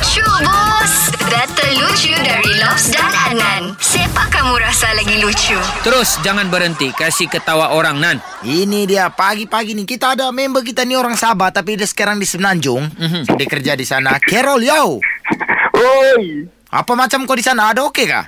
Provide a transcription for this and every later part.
Lucu bos Data lucu dari Lobs dan Adnan Siapa kamu rasa lagi lucu? Terus jangan berhenti kasih ketawa orang Nan. Ini dia pagi-pagi ni kita ada member kita ni orang Sabah tapi dia sekarang di Semenanjung. Mhm. Dia kerja di sana. Carol, yo. Oi. Apa macam kau di sana? Ada okey kah?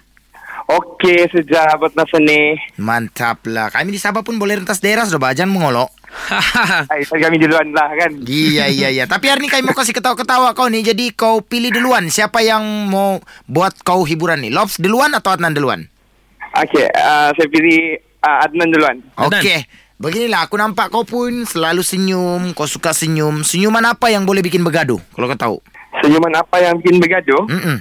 Okey sejak buat masa ni. Mantap lah. Kami di Sabah pun boleh rentas daerah sudah bajan mengolok. Hai, kami duluan lah kan. Iya, iya, iya. Tapi hari ni kami mau kasih ketawa-ketawa kau ni. Jadi kau pilih duluan. Siapa yang mau buat kau hiburan ni? Lobs duluan atau Adnan duluan? Okey, uh, saya pilih uh, Adnan duluan. Okey. Beginilah, aku nampak kau pun selalu senyum. Kau suka senyum. Senyuman apa yang boleh bikin bergaduh? Kalau kau tahu. Senyuman apa yang bikin bergaduh? Mm-mm.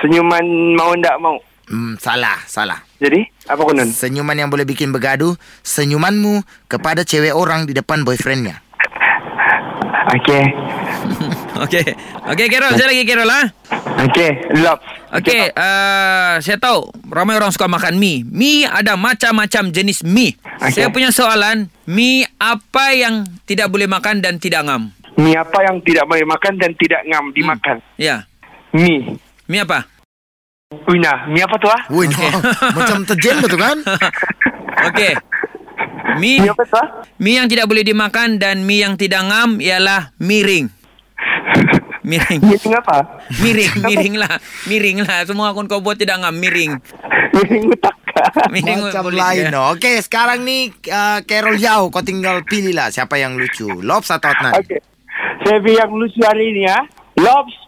Senyuman mau ndak mau. Hmm, salah, salah. Jadi, apa konon? Senyuman yang boleh bikin bergaduh, senyumanmu kepada cewek orang di depan boyfriendnya. Okey. Okey. Okey Carol, saya lagi Carol ah. Okey, love. Okey, uh, saya tahu ramai orang suka makan mi. Mi ada macam-macam jenis mi. Okey. Saya punya soalan, mi apa yang tidak boleh makan dan tidak ngam? Mi apa yang tidak boleh makan dan tidak ngam dimakan? Ya. Mi. Mi apa? Una. Mi apa tu ah? Wih, no. macam terjem betul kan? Okey. Mi Mi apa tu ah? mi yang tidak boleh dimakan dan mi yang tidak ngam ialah miring. Miring. Mi tengah apa? Miring, miring lah. Miring lah. Semua akun kau buat tidak ngam, miring. Mi utak. Miring Macam boleh lain juga. no. Okey, sekarang ni uh, Carol Yao kau tinggal pilih lah siapa yang lucu. Lobs atau Adnan? Okey. Saya pilih yang lucu hari ni ah. Lobs.